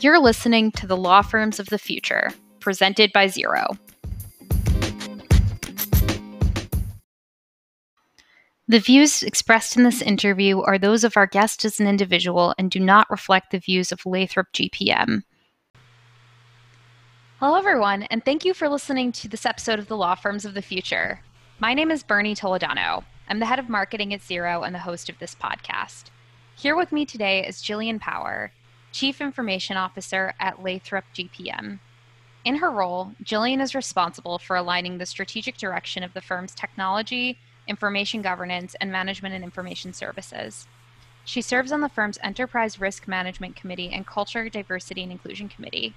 You're listening to the Law Firms of the Future, presented by Zero. The views expressed in this interview are those of our guest as an individual and do not reflect the views of Lathrop GPM. Hello, everyone, and thank you for listening to this episode of the Law Firms of the Future. My name is Bernie Toledano. I'm the head of marketing at Zero and the host of this podcast. Here with me today is Gillian Power, Chief Information Officer at Lathrop GPM. In her role, Gillian is responsible for aligning the strategic direction of the firm's technology, information governance, and management and information services. She serves on the firm's Enterprise Risk Management Committee and Culture, Diversity, and Inclusion Committee.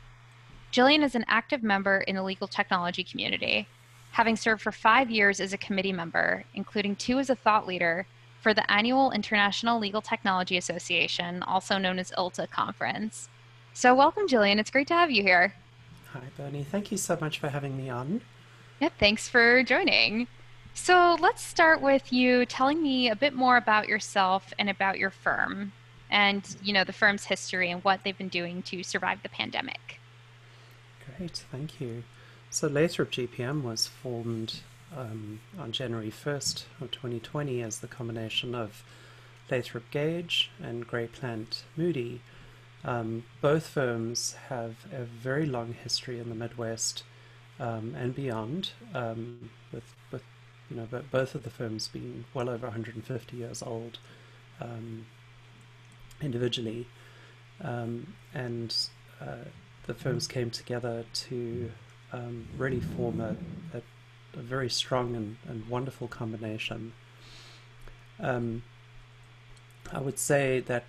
Gillian is an active member in the legal technology community, having served for five years as a committee member, including two as a thought leader for the annual International Legal Technology Association, also known as ILTA conference. So, welcome, Gillian. It's great to have you here. Hi, Bernie. Thank you so much for having me on. Yeah, thanks for joining. So let's start with you telling me a bit more about yourself and about your firm and you know the firm's history and what they've been doing to survive the pandemic. Great, thank you. So Lathrop GPM was formed um, on January 1st of 2020 as the combination of Lathrop Gage and Gray Plant Moody. Um, both firms have a very long history in the Midwest um, and beyond, um, with with you know, both of the firms being well over 150 years old um, individually, um, and uh, the firms came together to um, really form a, a, a, very strong and, and wonderful combination. Um, I would say that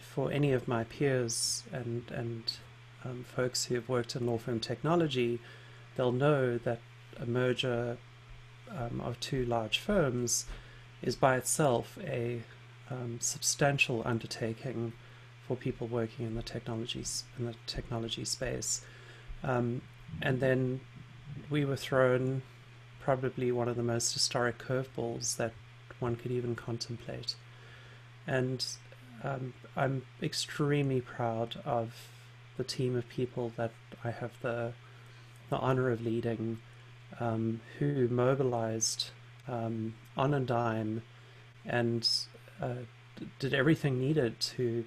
for any of my peers and and um, folks who have worked in law firm technology, they'll know that a merger um, of two large firms is by itself a um, substantial undertaking for people working in the technologies in the technology space. Um, and then we were thrown probably one of the most historic curveballs that one could even contemplate. And um, I'm extremely proud of the team of people that I have the the honor of leading um, who mobilized um, on a dime and uh, did everything needed to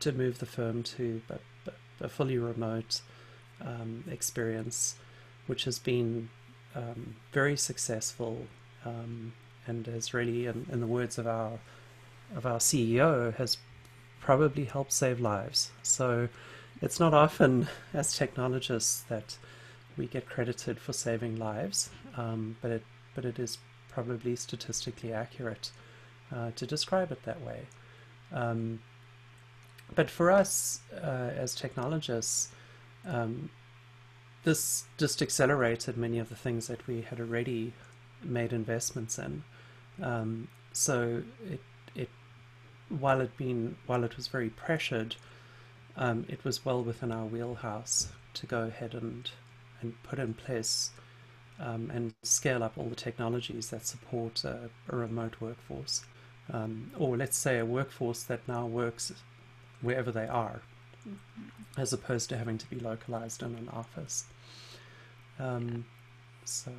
to move the firm to a, a fully remote um, experience, which has been um, very successful um, and has really, in, in the words of our of our CEO, has probably helped save lives. So it's not often as technologists that we get credited for saving lives, um, but it but it is probably statistically accurate uh, to describe it that way. Um, but for us uh, as technologists, um, this just accelerated many of the things that we had already made investments in. Um, so it it while it been while it was very pressured, um, it was well within our wheelhouse to go ahead and and put in place um, and scale up all the technologies that support a, remote workforce. Um, or let's say a workforce that now works wherever they are, as opposed to having to be localized in an office. Um, so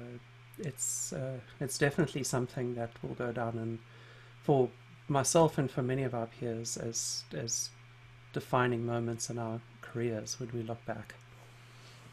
it's uh, it's definitely something that will go down and for myself and for many of our peers as as defining moments in our careers when we look back.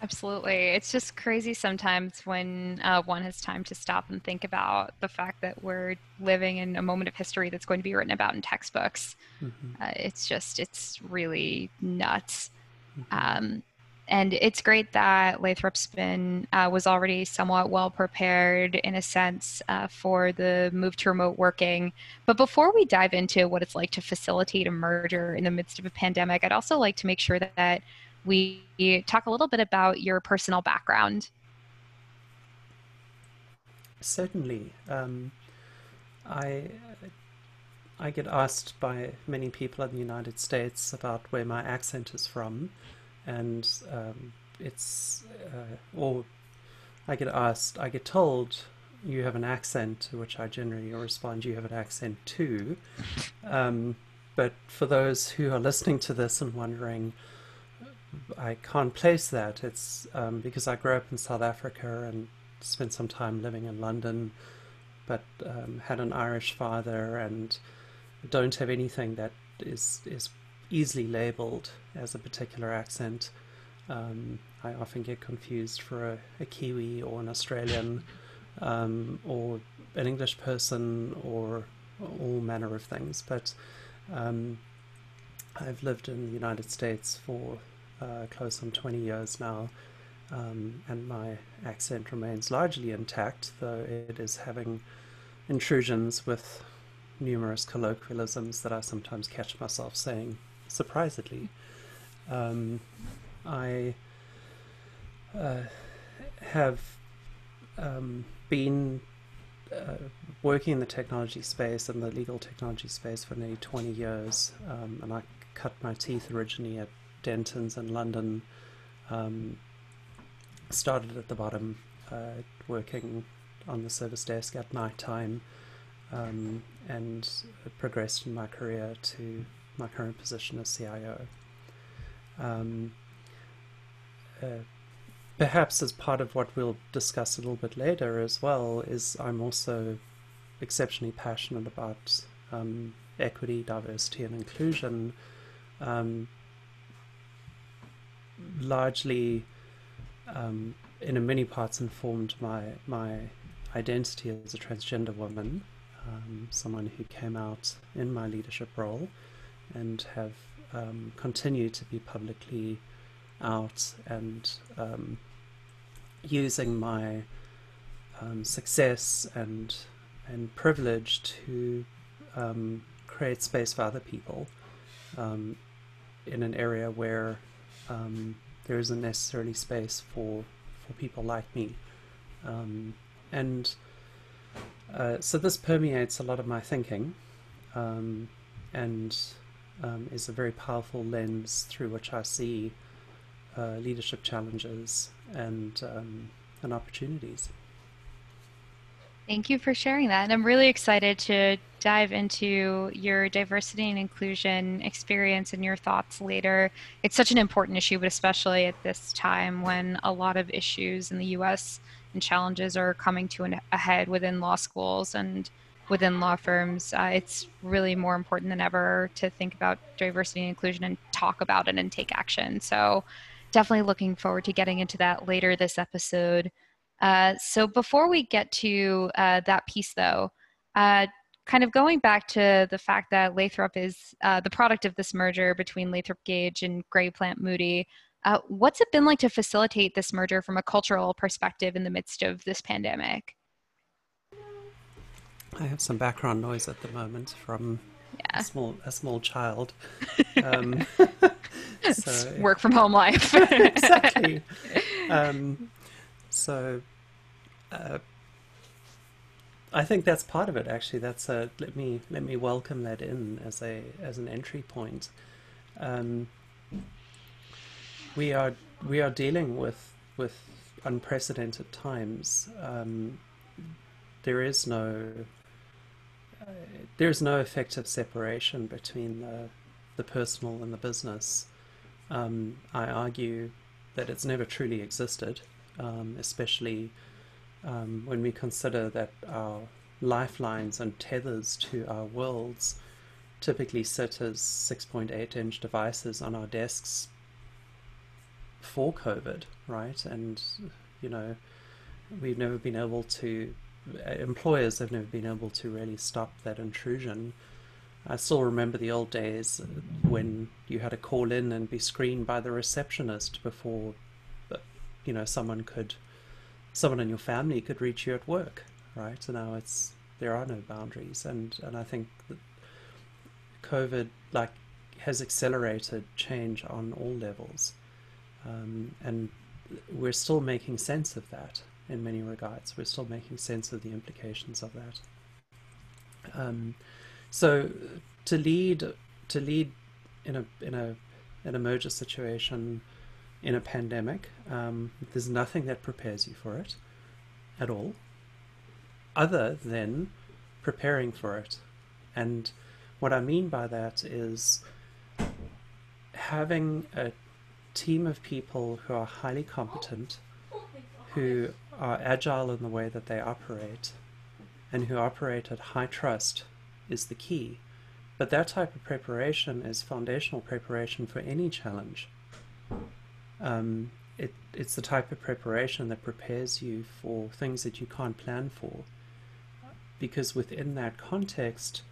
Absolutely. It's just crazy sometimes when uh, one has time to stop and think about the fact that we're living in a moment of history that's going to be written about in textbooks. Mm-hmm. Uh, it's just, it's really nuts. Mm-hmm. Um, and it's great that Lathrop Spin uh, was already somewhat well prepared in a sense uh, for the move to remote working. But before we dive into what it's like to facilitate a merger in the midst of a pandemic, I'd also like to make sure that, that we talk a little bit about your personal background. Certainly. Um, I I get asked by many people in the United States about where my accent is from, and um, it's uh, or I get asked, I get told you have an accent, to which I generally respond, you have an accent too. Um, but for those who are listening to this and wondering, I can't place that. It's um, because I grew up in South Africa and spent some time living in London, but um, had an Irish father and don't have anything that is is easily labeled as a particular accent. Um, I often get confused for a, a Kiwi or an Australian um, or an English person or all manner of things. But um, I've lived in the United States for uh, close on 20 years now, um, and my accent remains largely intact, though it is having intrusions with numerous colloquialisms that I sometimes catch myself saying surprisingly. Um, I uh, have um, been uh, working in the technology space and the legal technology space for nearly 20 years, um, and I cut my teeth originally at Dentons in London. Um, started at the bottom, uh, working on the service desk at night time, um, and progressed in my career to my current position as CIO. Um, uh, perhaps as part of what we'll discuss a little bit later as well is I'm also exceptionally passionate about um, equity, diversity, and inclusion. Um, largely, um, in many parts, informed my my identity as a transgender woman, um, someone who came out in my leadership role, and have um, continued to be publicly out and um, using my um, success and and privilege to um, create space for other people um, in an area where um, there isn't necessarily space for for people like me, um, and uh, so this permeates a lot of my thinking, um, and is a very powerful lens through which I see uh, leadership challenges and um, and opportunities. Thank you for sharing that. And I'm really excited to dive into your diversity and inclusion experience and your thoughts later. It's such an important issue, but especially at this time when a lot of issues in the US and challenges are coming to an, a head within law schools and within law firms. Uh, it's really more important than ever to think about diversity and inclusion and talk about it and take action. So definitely looking forward to getting into that later this episode. Uh, so before we get to uh, that piece, though, uh, kind of going back to the fact that Lathrop is uh, the product of this merger between Lathrop Gage and Gray Plant Moody. Uh, what's it been like to facilitate this merger from a cultural perspective in the midst of this pandemic? I have some background noise at the moment from yeah. a small a small child. Um, so, work from home life. exactly. Um, so, uh, I think that's part of it. Actually, that's a let me let me welcome that in as a as an entry point. Um, we are we are dealing with with unprecedented times. Um, there is no uh, there's no effective separation between the the personal and the business. Um, I argue that it's never truly existed, um, especially um, when we consider that our lifelines and tethers to our worlds typically sit as 6.8 inch devices on our desks for COVID, right? And, you know, we've never been able to, employers have never been able to really stop that intrusion I still remember the old days when you had to call in and be screened by the receptionist before, you know, someone could, someone in your family could reach you at work, right? So now it's there are no boundaries, and and I think that COVID like has accelerated change on all levels, um, and we're still making sense of that in many regards. We're still making sense of the implications of that. Um, so to lead to lead in a in a in a merger situation in a pandemic, um, there's nothing that prepares you for it at all, other than preparing for it. And what I mean by that is having a team of people who are highly competent, who are agile in the way that they operate, and who operate at high trust is the key. But that type of preparation is foundational preparation for any challenge. Um, it, it's the type of preparation that prepares you for things that you can't plan for. Because within that context,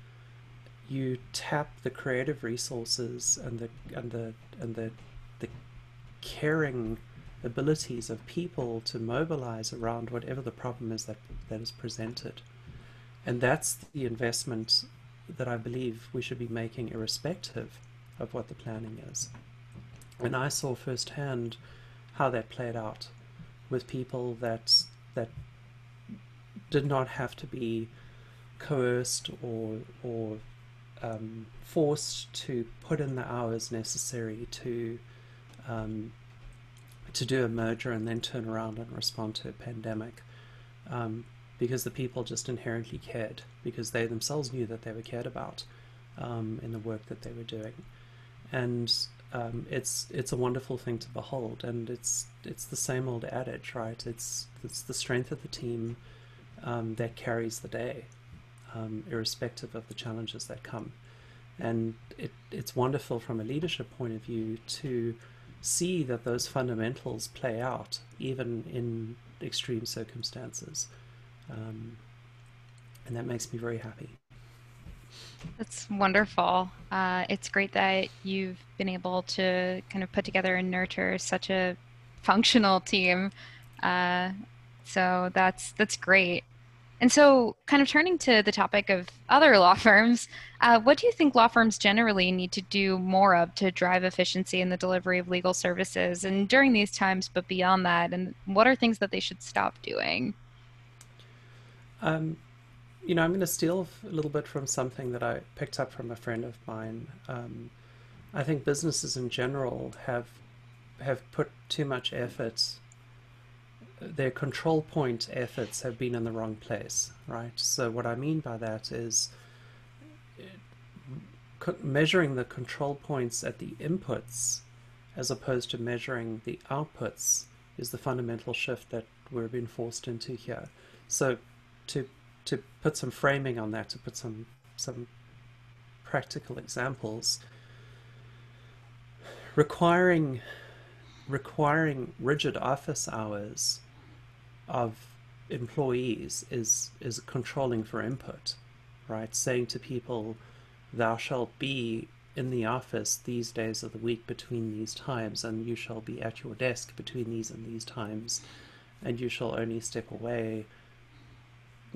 you tap the creative resources and the and the and the the caring abilities of people to mobilize around whatever the problem is that that is presented. And that's the investment that I believe we should be making irrespective of what the planning is. And I saw firsthand how that played out with people that that did not have to be coerced or or um, forced to put in the hours necessary to um, to do a merger and then turn around and respond to a pandemic um, because the people just inherently cared because they themselves knew that they were cared about um, in the work that they were doing. And um, it's it's a wonderful thing to behold, and it's it's the same old adage, right? It's it's the strength of the team um, that carries the day, um, irrespective of the challenges that come, and it it's wonderful from a leadership point of view to see that those fundamentals play out even in extreme circumstances, um, and that makes me very happy. That's wonderful. Uh, it's great that you've been able to kind of put together and nurture such a functional team. Uh, so that's that's great. And so, kind of turning to the topic of other law firms, uh, what do you think law firms generally need to do more of to drive efficiency in the delivery of legal services and during these times, but beyond that? And what are things that they should stop doing? Um, you know, I'm going to steal a little bit from something that I picked up from a friend of mine. Um, I think businesses in general have have put too much effort. Their control point efforts have been in the wrong place, right? So what I mean by that is measuring the control points at the inputs as opposed to measuring the outputs is the fundamental shift that we're being forced into here. So to to put some framing on that, to put some some practical examples, requiring requiring rigid office hours of employees is is controlling for input, right? Saying to people, "Thou shalt be in the office these days of the week between these times, and you shall be at your desk between these and these times, and you shall only step away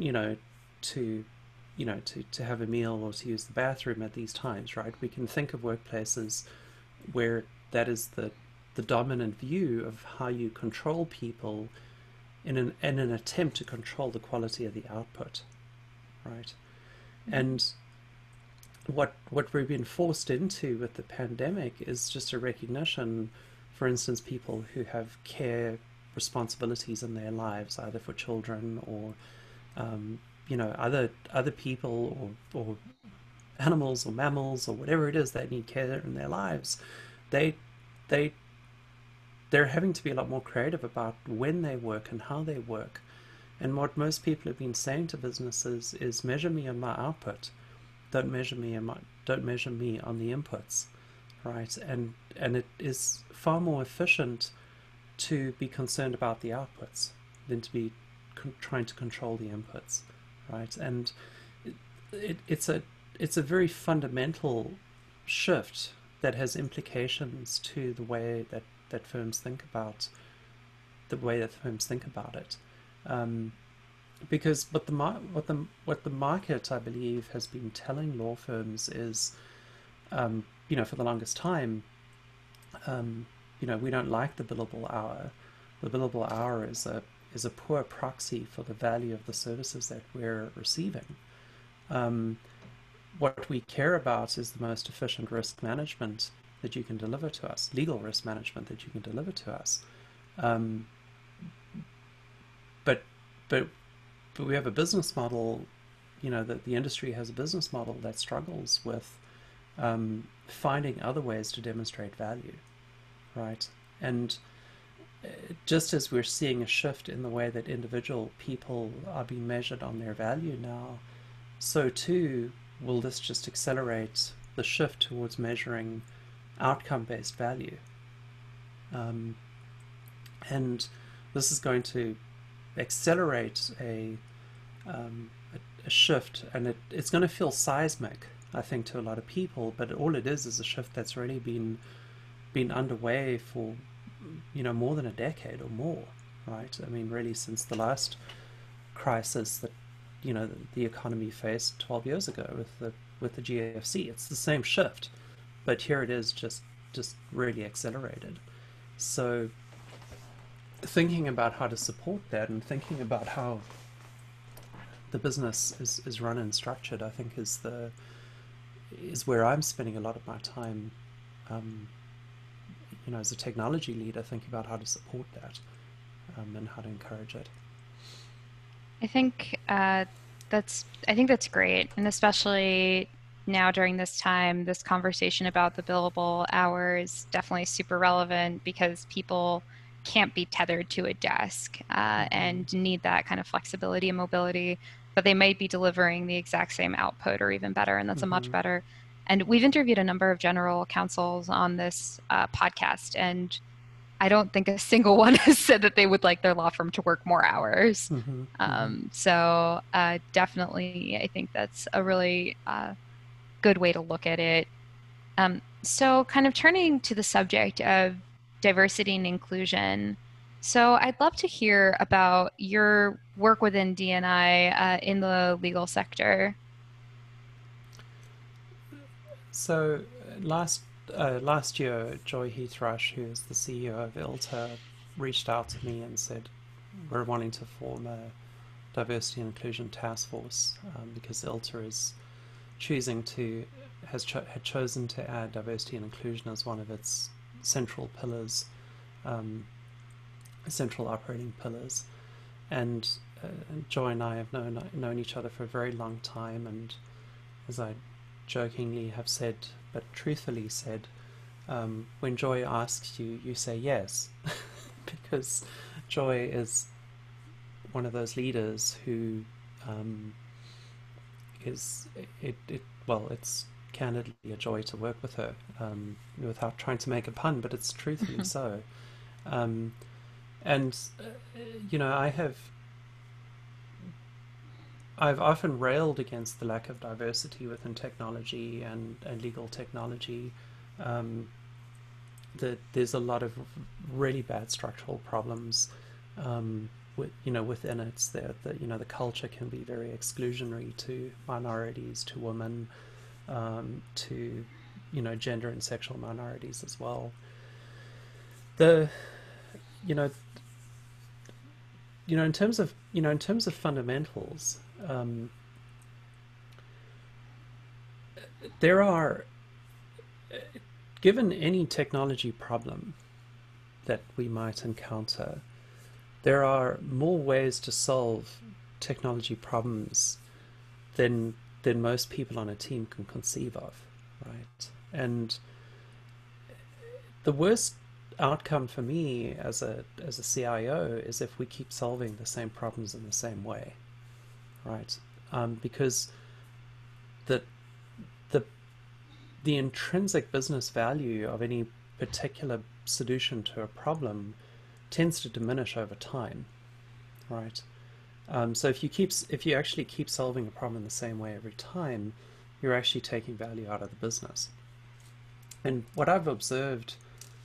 you know, to you know, to, to have a meal or to use the bathroom at these times, right? We can think of workplaces where that is the the dominant view of how you control people in an in an attempt to control the quality of the output, right? Mm-hmm. And what what we've been forced into with the pandemic is just a recognition, for instance, people who have care responsibilities in their lives, either for children or um, you know other other people or, or animals or mammals or whatever it is that need care in their lives, they they they're having to be a lot more creative about when they work and how they work. And what most people have been saying to businesses is measure me on my output. Don't measure me on my, don't measure me on the inputs. Right? And and it is far more efficient to be concerned about the outputs than to be trying to control the inputs, right? And it, it, it's a it's a very fundamental shift that has implications to the way that, that firms think about the way that firms think about it. Um, because what the what the what the market I believe has been telling law firms is, um, you know, for the longest time, um, you know, we don't like the billable hour. The billable hour is a is a poor proxy for the value of the services that we're receiving. Um, what we care about is the most efficient risk management that you can deliver to us, legal risk management that you can deliver to us. Um, but but but we have a business model you know that the industry has a business model that struggles with um, finding other ways to demonstrate value, right? And just as we're seeing a shift in the way that individual people are being measured on their value now, so too will this just accelerate the shift towards measuring outcome-based value. Um, and this is going to accelerate a, um, a, a, shift, and it, it's going to feel seismic, I think, to a lot of people. But all it is is a shift that's already been been underway for you know more than a decade or more, right? I mean, really since the last crisis that you know the, economy faced 12 years ago with the with the GFC. It's the same shift, but here it is just just really accelerated. So thinking about how to support that and thinking about how the business is, is run and structured, I think is the is where I'm spending a lot of my time. Um, you know, as a technology leader, thinking about how to support that um, and how to encourage it. I think uh, that's I think that's great, and especially now during this time, this conversation about the billable hour is definitely super relevant because people can't be tethered to a desk uh, mm-hmm. and need that kind of flexibility and mobility. But they might be delivering the exact same output or even better, and that's mm-hmm. a much mm-hmm. better. And we've interviewed a number of general counsels on this uh, podcast, and I don't think a single one has said that they would like their law firm to work more hours. Mm-hmm, mm-hmm. um, so uh, definitely, I think that's a really uh, good way to look at it. Um, so, kind of turning to the subject of diversity and inclusion. So, I'd love to hear about your work within D&I uh, in the legal sector. So, last uh, last year, Joy Heath-Rush, who is the CEO of ILTA, reached out to me and said, We're wanting to form a diversity and inclusion task force um, because ILTA is choosing to, has cho- had chosen to add diversity and inclusion as one of its central pillars, um, central operating pillars. And uh, Joy and I have known, known each other for a very long time, and as I jokingly have said but truthfully said, um, when Joy asks you, you say yes, because Joy is one of those leaders who um, is it, it well, it's candidly a joy to work with her, um, without trying to make a pun, but it's truthfully so. Um, and uh, you know, I have I've often railed against the lack of diversity within technology and, and legal technology. Um, that there's a lot of really bad structural problems um, with, you know within it. That the, you know the culture can be very exclusionary to minorities, to women, um, to you know gender and sexual minorities as well. The you know you know in terms of you know in terms of fundamentals um, there are, given any technology problem that we might encounter, there are more ways to solve technology problems than than most people on a team can conceive of, right? And the worst outcome for me as a as a CIO is if we keep solving the same problems in the same way right? Um, because the the the intrinsic business value of any particular solution to a problem tends to diminish over time, right? Um, so if you keep if you actually keep solving a problem in the same way every time, you're actually taking value out of the business. And what I've observed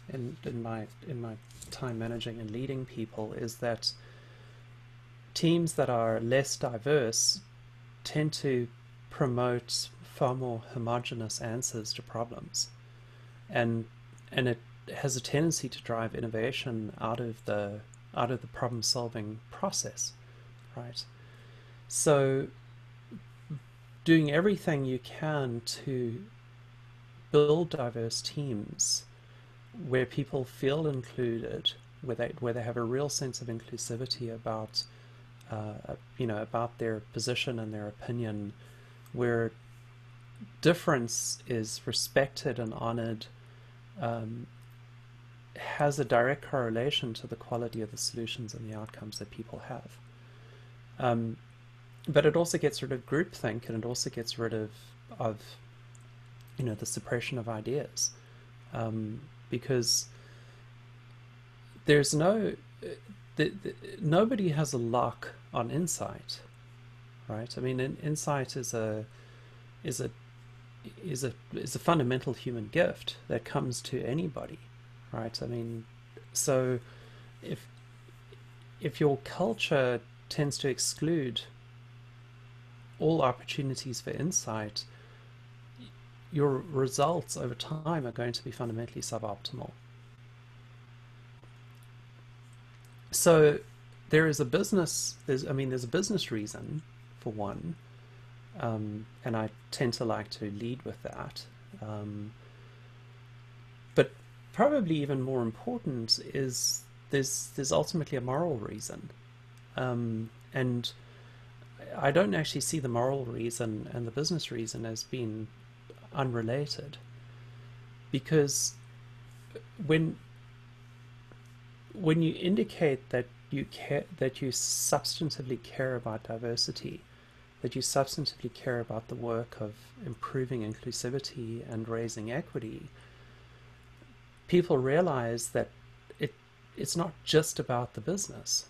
in in my in my time managing and leading people is that teams that are less diverse tend to promote far more homogenous answers to problems. And and it has a tendency to drive innovation out of the out of the problem solving process. Right. So doing everything you can to build diverse teams where people feel included, where they where they have a real sense of inclusivity about uh, you know, about their position and their opinion, where difference is respected and honored, um, has a direct correlation to the quality of the solutions and the outcomes that people have. Um, but it also gets rid of groupthink and it also gets rid of, of you know, the suppression of ideas. Um, because there's no, the, the, nobody has a lock on insight, right? I mean, in, insight is a, is a, is a, is a fundamental human gift that comes to anybody, right? I mean, so if, if your culture tends to exclude all opportunities for insight, your results over time are going to be fundamentally suboptimal. So there is a business, there's, I mean, there's a business reason for one, um, and I tend to like to lead with that. Um, but probably even more important is there's there's ultimately a moral reason, um, and I don't actually see the moral reason and the business reason as being unrelated, because when when you indicate that you care that you substantively care about diversity, that you substantively care about the work of improving inclusivity and raising equity, people realize that it it's not just about the business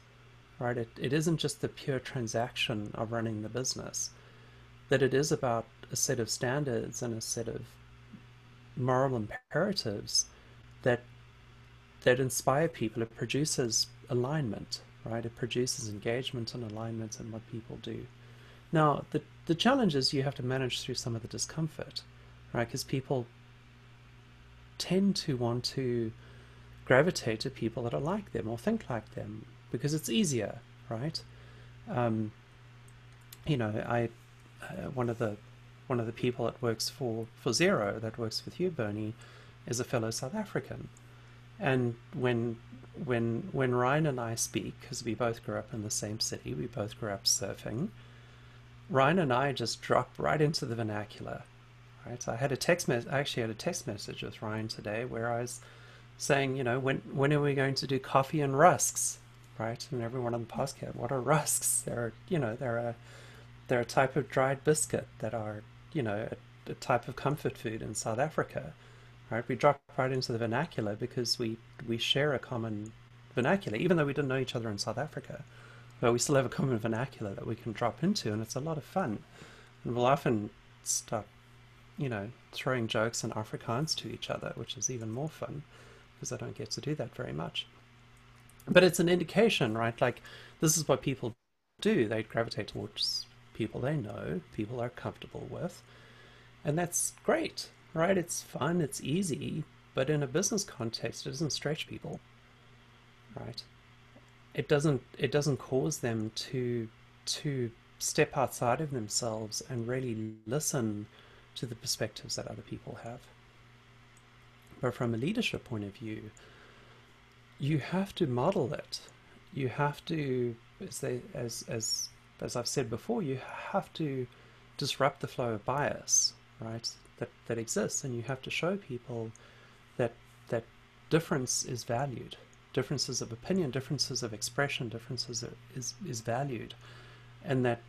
right? It, it isn't just the pure transaction of running the business, that it is about a set of standards and a set of moral imperatives that that inspire people. It produces alignment, right? It produces engagement and alignment in what people do. Now, the the challenge is you have to manage through some of the discomfort, right? Because people tend to want to gravitate to people that are like them or think like them because it's easier, right? Um, you know, I uh, one of the one of the people that works for for Zero that works with you, Bernie, is a fellow South African, and when when when Ryan and I speak, because we both grew up in the same city, we both grew up surfing. Ryan and I just drop right into the vernacular, right? So I had a text message. I actually had a text message with Ryan today where I was saying, you know, when when are we going to do coffee and rusks? right? And everyone on the podcast, what are rusks? They're, you know, they're a, they're a type of dried biscuit that are, you know, a, a type of comfort food in South Africa, right? We drop right into the vernacular because we, we share a common vernacular, even though we didn't know each other in South Africa. But we still have a common vernacular that we can drop into, and it's a lot of fun. And we'll often start, you know, throwing jokes in Afrikaans to each other, which is even more fun because I don't get to do that very much but it's an indication, right? Like this is what people do. They gravitate towards people they know, people are comfortable with, and that's great, right? It's fun, it's easy, but in a business context, it doesn't stretch people, right? It doesn't. It doesn't cause them to to step outside of themselves and really listen to the perspectives that other people have. But from a leadership point of view, you have to model it. You have to, as they, as as as I've said before, you have to disrupt the flow of bias, right? That that exists, and you have to show people that that difference is valued. Differences of opinion, differences of expression, differences of, is is valued, and that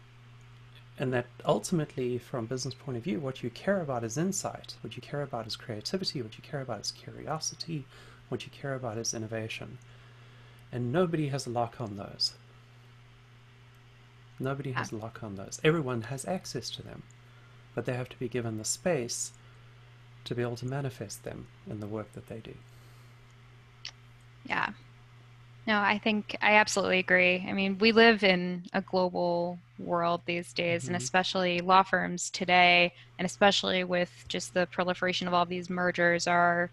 and that ultimately, from a business point of view, what you care about is insight. What you care about is creativity. What you care about is curiosity. What you care about is innovation. And nobody has a lock on those. Nobody has ah. a lock on those. Everyone has access to them, but they have to be given the space to be able to manifest them in the work that they do. Yeah. No, I think I absolutely agree. I mean, we live in a global world these days, mm-hmm. and especially law firms today, and especially with just the proliferation of all these mergers, are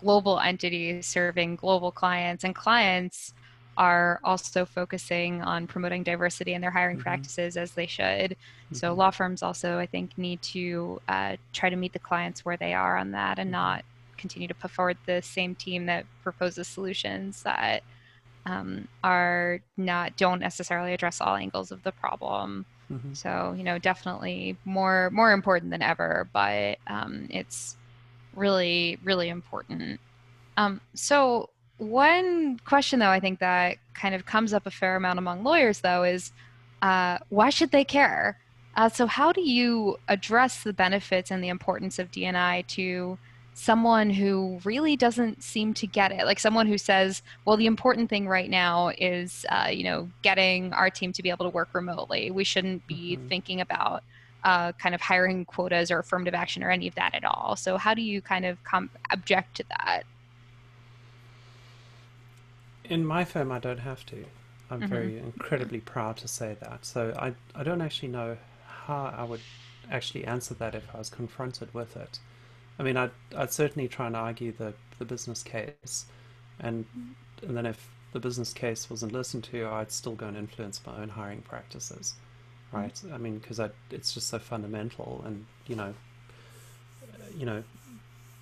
global entities serving global clients, and clients are also focusing on promoting diversity in their hiring mm-hmm. practices as they should. Mm-hmm. So, law firms also, I think, need to uh, try to meet the clients where they are on that and mm-hmm. not continue to put forward the same team that proposes solutions that um, are not don't necessarily address all angles of the problem. Mm-hmm. So you know, definitely more more important than ever. But um, it's really really important. Um, so one question though, I think that kind of comes up a fair amount among lawyers though is uh, why should they care? Uh, so how do you address the benefits and the importance of D&I to someone who really doesn't seem to get it like someone who says well the important thing right now is uh, you know getting our team to be able to work remotely we shouldn't be mm-hmm. thinking about uh, kind of hiring quotas or affirmative action or any of that at all so how do you kind of com- object to that in my firm i don't have to i'm mm-hmm. very incredibly proud to say that so I, I don't actually know how i would actually answer that if i was confronted with it I mean, I'd, I'd certainly try and argue the, the business case, and and then if the business case wasn't listened to, I'd still go and influence my own hiring practices, right? I mean, because it's just so fundamental, and you know, you know,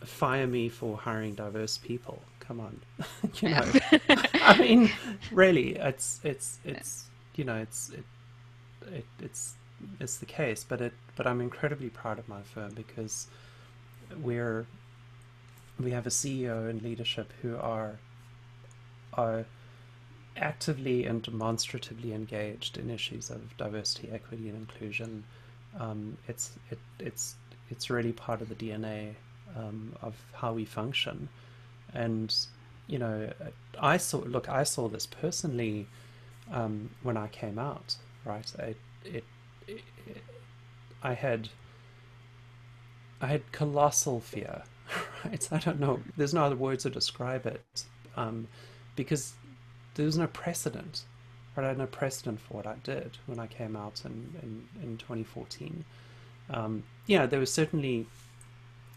fire me for hiring diverse people. Come on, you know. I mean, really, it's it's it's you know it's it, it it's it's the case, but it but I'm incredibly proud of my firm because we're we have a CEO and leadership who are are actively and demonstratively engaged in issues of diversity, equity, and inclusion. Um, it's it, it's it's really part of the DNA um, of how we function, and you know, I saw look, I saw this personally um, when I came out. Right, I, it, it, I had I had colossal fear, right? I don't know. There's no other words to describe it, um, because there was no precedent. Right? I had no precedent for what I did when I came out in in, in 2014. Um, yeah, there was certainly.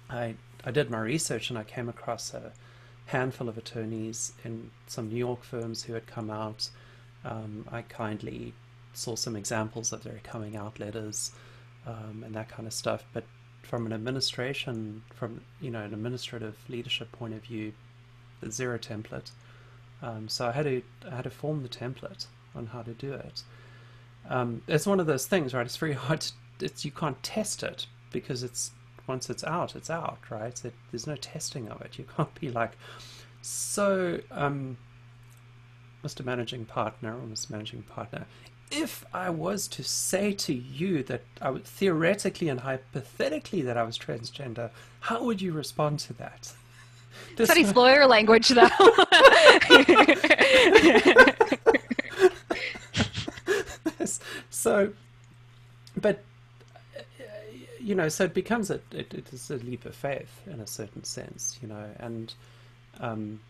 I I did my research and I came across a handful of attorneys in some New York firms who had come out. Um, I kindly saw some examples of their coming out letters um, and that kind of stuff, but from an administration, from you know an administrative leadership point of view, the zero template. Um, so I had to I had to form the template on how to do it. Um, it's one of those things, right? It's very hard. To, it's you can't test it because it's once it's out, it's out, right? It, there's no testing of it. You can't be like, so, um, Mr. Managing Partner or Mr. Managing Partner, if I was to say to you that I would theoretically and hypothetically that I was transgender, how would you respond to that? This Studies lawyer language, though. so, but you know, so it becomes a it, it is a leap of faith in a certain sense, you know, and um,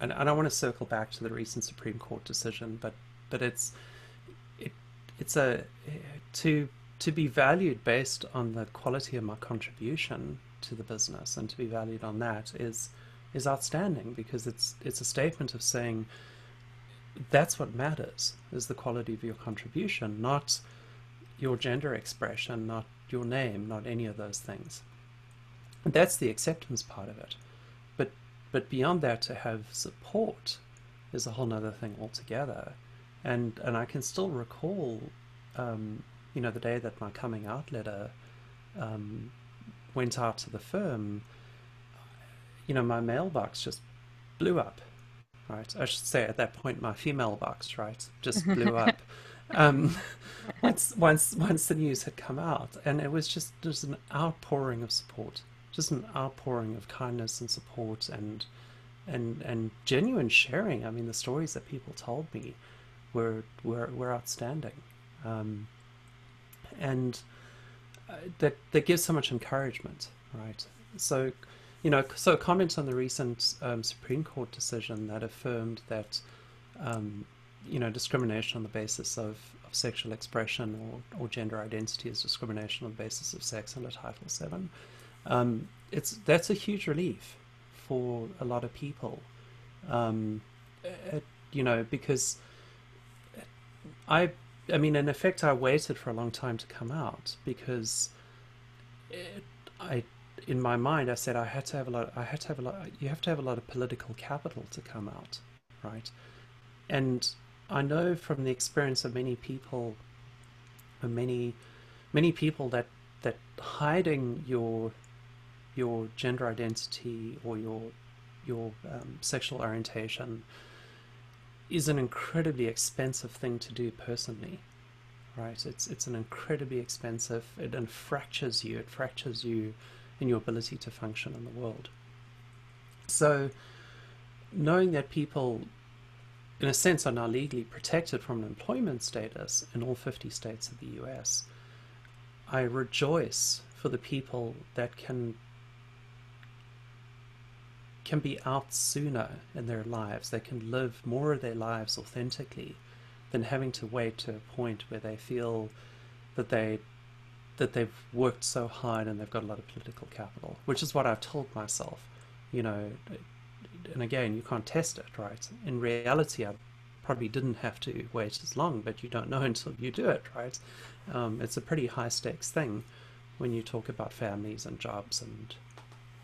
and, and I want to circle back to the recent Supreme Court decision, but but it's it it's a to to be valued based on the quality of my contribution to the business and to be valued on that is is outstanding because it's it's a statement of saying that's what matters is the quality of your contribution not your gender expression not your name not any of those things and that's the acceptance part of it but but beyond that to have support is a whole other thing altogether and and I can still recall, um, you know, the day that my coming out letter um, went out to the firm. You know, my mailbox just blew up. Right, I should say at that point my female box, right, just blew up. Um, once once once the news had come out, and it was just just an outpouring of support, just an outpouring of kindness and support and and and genuine sharing. I mean, the stories that people told me were were were outstanding, um, and uh, that that gives so much encouragement, right? So, you know, so comment on the recent um, Supreme Court decision that affirmed that, um, you know, discrimination on the basis of, of sexual expression or, or gender identity is discrimination on the basis of sex under Title VII. Um, it's that's a huge relief for a lot of people, um, it, you know, because I, I mean, in effect, I waited for a long time to come out because it, I, in my mind, I said I had to have a lot. I had to have a lot. You have to have a lot of political capital to come out, right? and I know from the experience of many people, many many people that that hiding your your gender identity or your your um, sexual orientation is an incredibly expensive thing to do personally right? It's it's an incredibly expensive it and fractures you it fractures you in your ability to function in the world. So knowing that people in a sense are now legally protected from an employment status in all 50 states of the US I rejoice for the people that can can be out sooner in their lives. They can live more of their lives authentically than having to wait to a point where they feel that they that they've worked so hard and they've got a lot of political capital, which is what I've told myself. You know, and again, you can't test it, right? In reality, I probably didn't have to wait as long, but you don't know until you do it, right? Um, it's a pretty high stakes thing when you talk about families and jobs and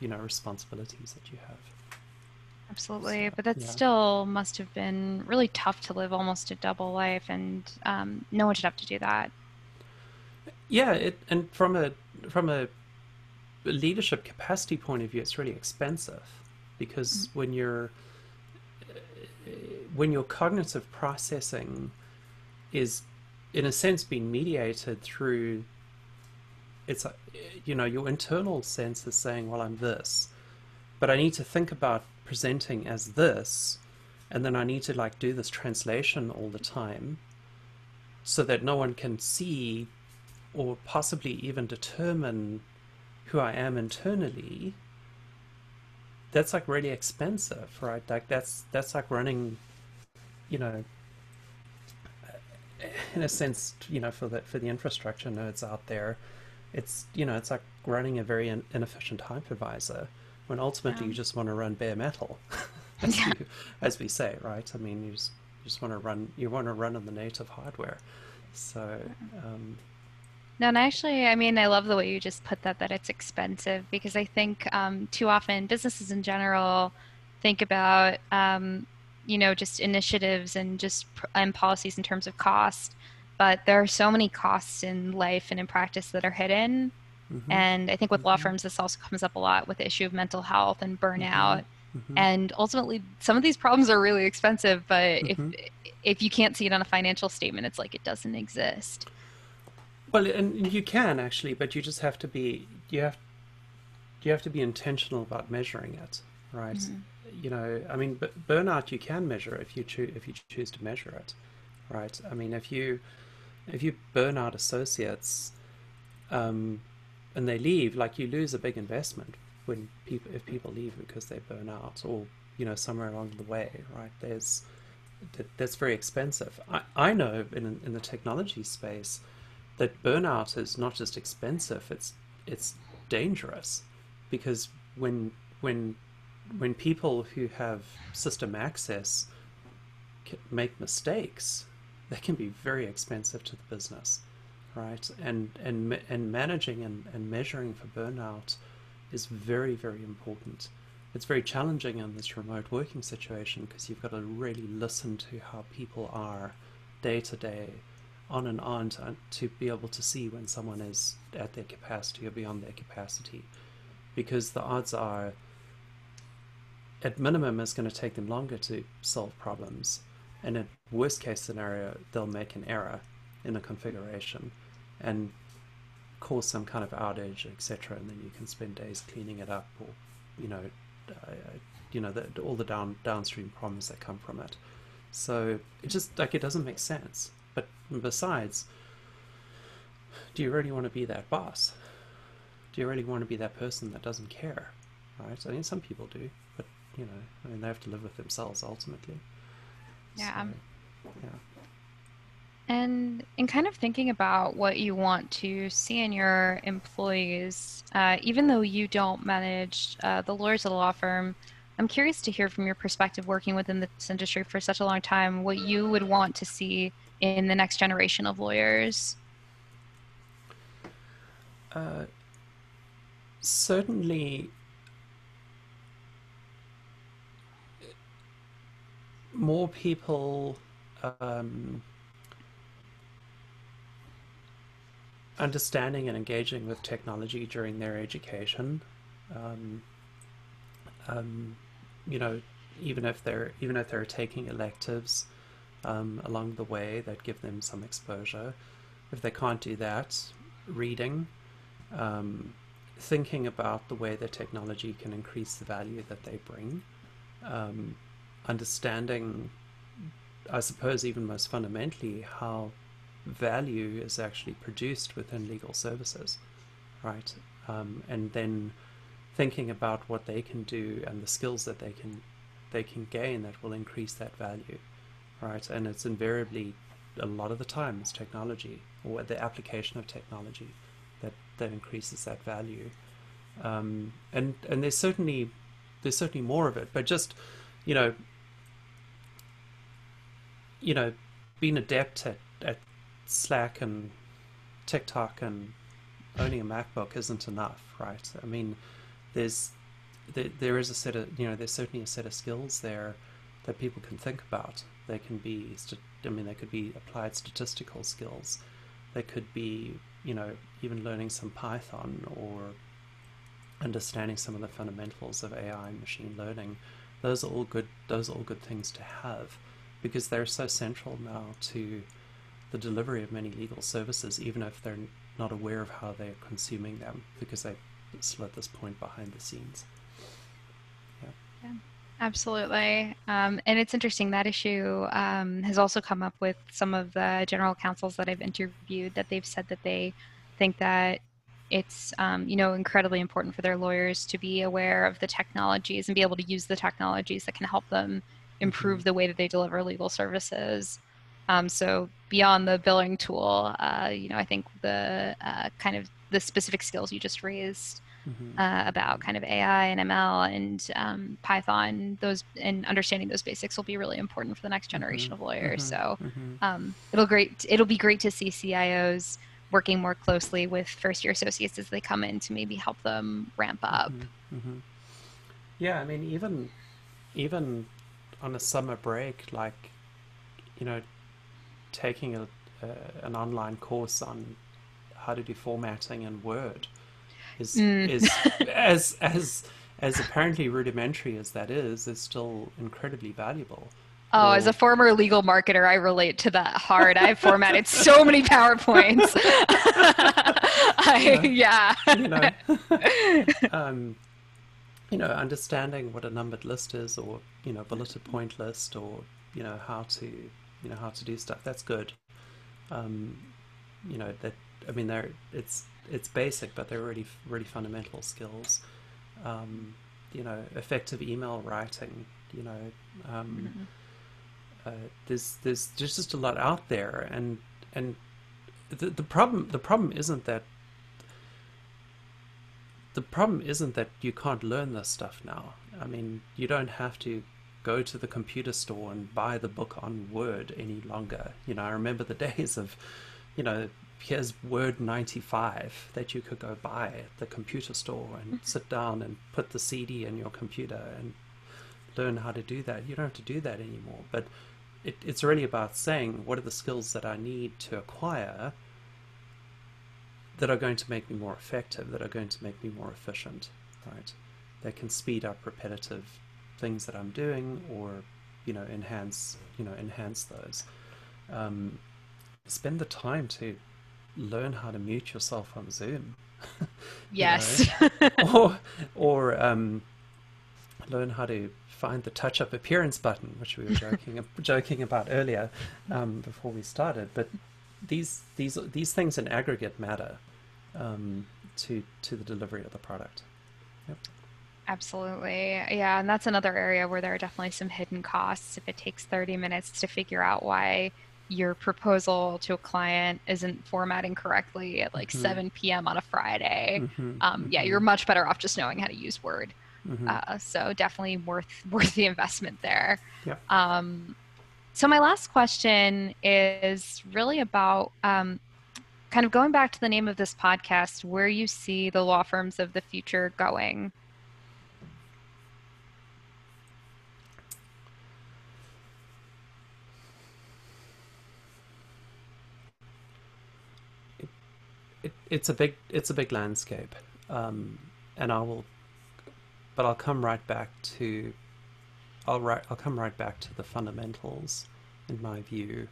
you know responsibilities that you have. Absolutely, so, but that yeah. still must have been really tough to live almost a double life, and um, no one should have to do that. Yeah, it, and from a from a leadership capacity point of view, it's really expensive because when you're uh, when your cognitive processing is in a sense being mediated through it's uh, you know your internal sense is saying well i'm this but i need to think about presenting as this and then i need to like do this translation all the time so that no one can see or possibly even determine who i am internally that's like really expensive right like that's that's like running you know in a sense you know for the for the infrastructure nodes out there it's you know it's like running a very in, inefficient hypervisor when ultimately yeah. you just want to run bare metal, as, yeah. you, as, we say, right? I mean, you just, you just want to run you want to run on the native hardware. So. Um, no, and actually, I mean, I love the way you just put that, that it's expensive because I think um, too often businesses in general think about, um, you know, just initiatives and just and policies in terms of cost. But there are so many costs in life and in practice that are hidden Mm-hmm. And I think with mm-hmm. law firms, this also comes up a lot with the issue of mental health and burnout. Mm-hmm. mm-hmm. And ultimately, some of these problems are really expensive, but if mm-hmm. if you can't see it on a financial statement, it's like it doesn't exist. Well, and you can actually, but you just have to be you have you have to be intentional about measuring it, right? Mm-hmm. You know, I mean, b- burnout you can measure if you choose if you choose to measure it, right? I mean, if you if you burn out associates, um, and they leave, like you lose a big investment when people if people leave because they burn out or you know somewhere along the way, right? There's that's very expensive. I, I know in in the technology space that burnout is not just expensive; it's it's dangerous because when when when people who have system access make mistakes, they can be very expensive to the business right? And and and managing and, and measuring for burnout is very very important. It's very challenging in this remote working situation because you've got to really listen to how people are day to day, on and on to, to be able to see when someone is at their capacity or beyond their capacity, because the odds are at minimum it's going to take them longer to solve problems and at worst case scenario they'll make an error in a configuration and cause some kind of outage, etc. And then you can spend days cleaning it up, or you know, uh, you know, the, all the down downstream problems that come from it. So it just like it doesn't make sense. But besides, do you really want to be that boss? Do you really want to be that person that doesn't care? Right? I mean, some people do, but you know, I mean, they have to live with themselves ultimately. Yeah. So, yeah. And in kind of thinking about what you want to see in your employees, uh, even though you don't manage uh, the lawyers of the law firm, I'm curious to hear from your perspective working within this industry for such a long time what you would want to see in the next generation of lawyers. Uh, certainly, more people um, understanding and engaging with technology during their education. Um, um, you know, even if they're even if they're taking electives um, along the way that give them some exposure. If they can't do that, reading, um, thinking about the way that technology can increase the value that they bring, um, understanding, I suppose, even most fundamentally, how value is actually produced within legal services, right? Um, and then thinking about what they can do and the skills that they can they can gain that will increase that value, right? And it's invariably a lot of the time it's technology or the application of technology that that increases that value. Um, and and there's certainly there's certainly more of it, but just you know you know being adept at, at Slack and TikTok and owning a MacBook isn't enough, right? I mean, there's there, there is a set of you know there's certainly a set of skills there that people can think about. They can be I mean they could be applied statistical skills. They could be you know even learning some Python or understanding some of the fundamentals of AI and machine learning. Those are all good. Those are all good things to have because they're so central now to the delivery of many legal services, even if they're not aware of how they're consuming them because they're still at this point behind the scenes. Absolutely. Um, and it's interesting that issue um, has also come up with some of the general counsels that I've interviewed that they've said that they think that it's um, you know incredibly important for their lawyers to be aware of the technologies and be able to use the technologies that can help them improve mm-hmm. the way that they deliver legal services. Um, so beyond the billing tool, uh, you know, I think the uh, kind of the specific skills you just raised mm-hmm. uh, about kind of AI and ML and um, Python, those and understanding those basics will be really important for the next generation mm-hmm. of lawyers. Mm-hmm. So mm-hmm. um, it'll great it'll be great to see CIOs working more closely with first year associates as they come in to maybe help them ramp up. Mm-hmm. Mm-hmm. Yeah, I mean even even on a summer break, like you know, taking a, uh, an online course on how to do formatting in Word is mm. is as as as apparently rudimentary as that is, is still incredibly valuable. Oh, as a former legal marketer, I relate to that hard. I've formatted so many PowerPoints. I, yeah. You know, um, you know, understanding what a numbered list is, or you know, bulleted point list, or you know, how to, you know, how to do stuff. That's good. Um, you know, that I mean, they're it's it's basic, but they're really really fundamental skills. Um, you know, effective email writing. You know, um, mm-hmm. uh, there's there's just a lot out there, and and the the problem the problem isn't that the problem isn't that you can't learn this stuff now. I mean, you don't have to go to the computer store and buy the book on Word any longer. You know, I remember the days of, you know, here's Word 95 that you could go buy at the computer store and mm-hmm. sit down and put the CD in your computer and learn how to do that. You don't have to do that anymore. But it, it's really about saying what are the skills that I need to acquire that are going to make me more effective, that are going to make me more efficient, right? That can speed up repetitive things that I'm doing or, you know, enhance, you know, enhance those. Um, spend the time to learn how to mute yourself on Zoom. yes. or or um, learn how to find the touch-up appearance button, which we were joking joking about earlier um, before we started. But these these these things in aggregate matter um, to to the delivery of the product. Yep. Absolutely. Yeah, and that's another area where there are definitely some hidden costs if it takes 30 minutes to figure out why your proposal to a client isn't formatting correctly at like mm-hmm. 7 p.m. on a Friday, mm-hmm. Um, yeah, you're mm-hmm. much better off just knowing how to use Word. Mm-hmm. Uh, so definitely worth worth the investment there. Yeah. Um, so my last question is really about um, kind of going back to the name of this podcast, where you see the law firms of the future going. It's a big it's a big landscape, um, and I will, but I'll come right back to, I'll right I'll come right back to the fundamentals, in my view.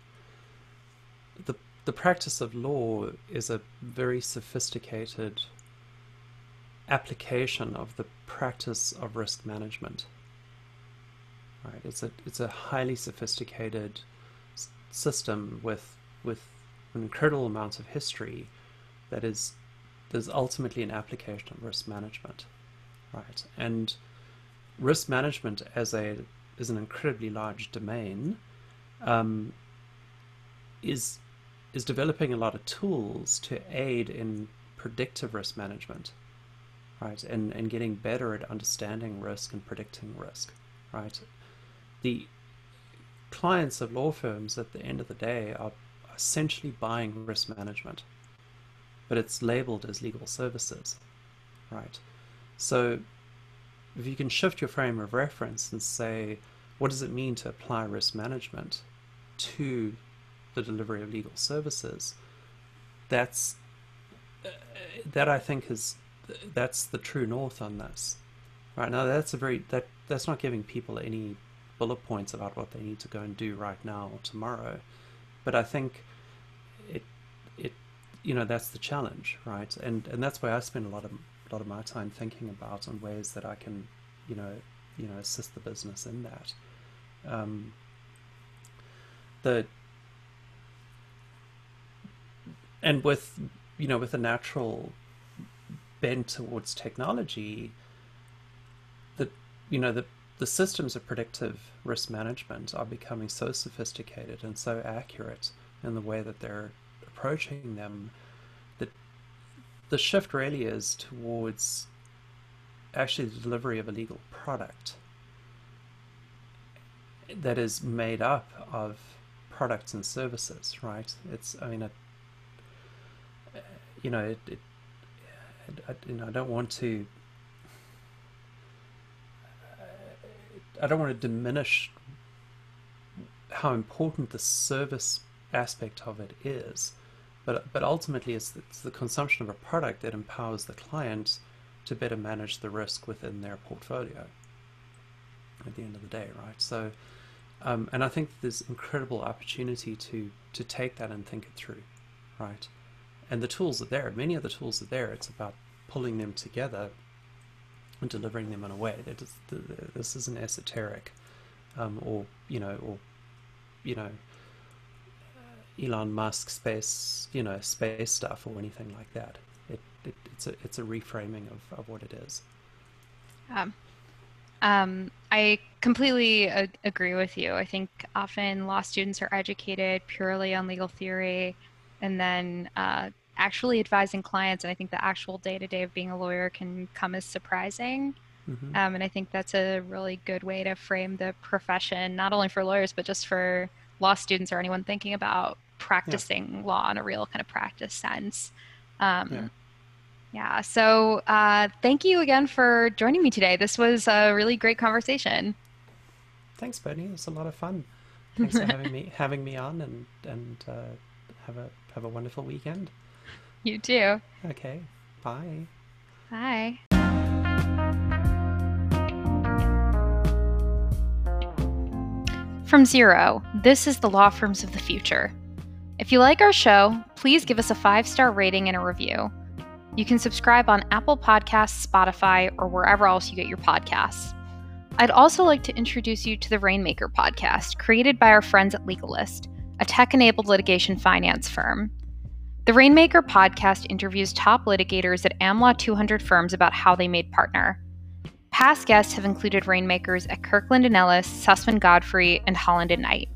the The practice of law is a very sophisticated application of the practice of risk management. Right, it's a it's a highly sophisticated system with with an incredible amount of history that is there's ultimately an application of risk management, right? And risk management as a is an incredibly large domain, um, is is developing a lot of tools to aid in predictive risk management, right? And and getting better at understanding risk and predicting risk, right? the clients of law firms at the end of the day are essentially buying risk management, but it's labeled as legal services, right? So if you can shift your frame of reference and say, what does it mean to apply risk management to the delivery of legal services? That's that I think is that's the true north on this. Right now, that's a very that that's not giving people any bullet points about what they need to go and do right now or tomorrow. But I think you know that's the challenge, right? And and that's why I spend a lot of a lot of my time thinking about on ways that I can you know you know assist the business in that. Um, the and with you know with a natural bent towards technology, the you know the the systems of predictive risk management are becoming so sophisticated and so accurate in the way that they're approaching them that the shift really is towards actually the delivery of a legal product that is made up of products and services, right? It's, I mean, you know, it, it you know, I don't want to I don't want to diminish how important the service aspect of it is, but but ultimately it's, it's the consumption of a product that empowers the client to better manage the risk within their portfolio. At the end of the day, right? So, um, and I think there's incredible opportunity to to take that and think it through, right? And the tools are there. Many of the tools are there. It's about pulling them together and delivering them in a way that is, this isn't esoteric, um, or you know, or you know, Elon Musk space, you know, space stuff or anything like that. It, it it's a it's a reframing of, of what it is. Um, um, I completely a- agree with you. I think often law students are educated purely on legal theory, and then uh, actually advising clients and i think the actual day-to-day of being a lawyer can come as surprising mm-hmm. um, and i think that's a really good way to frame the profession not only for lawyers but just for law students or anyone thinking about practicing yeah. law in a real kind of practice sense um, yeah. yeah. so uh, thank you again for joining me today this was a really great conversation thanks Bernie it was a lot of fun thanks for having me having me on and and uh, have a have a wonderful weekend you too. Okay. Bye. Bye. From Zero, this is the Law Firms of the Future. If you like our show, please give us a five star rating and a review. You can subscribe on Apple Podcasts, Spotify, or wherever else you get your podcasts. I'd also like to introduce you to the Rainmaker podcast, created by our friends at Legalist, a tech enabled litigation finance firm. The Rainmaker podcast interviews top litigators at AmLaw 200 firms about how they made partner. Past guests have included Rainmakers at Kirkland and Ellis, Susman Godfrey, and Holland and Knight.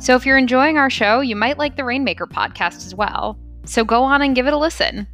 So if you're enjoying our show, you might like the Rainmaker podcast as well. So go on and give it a listen.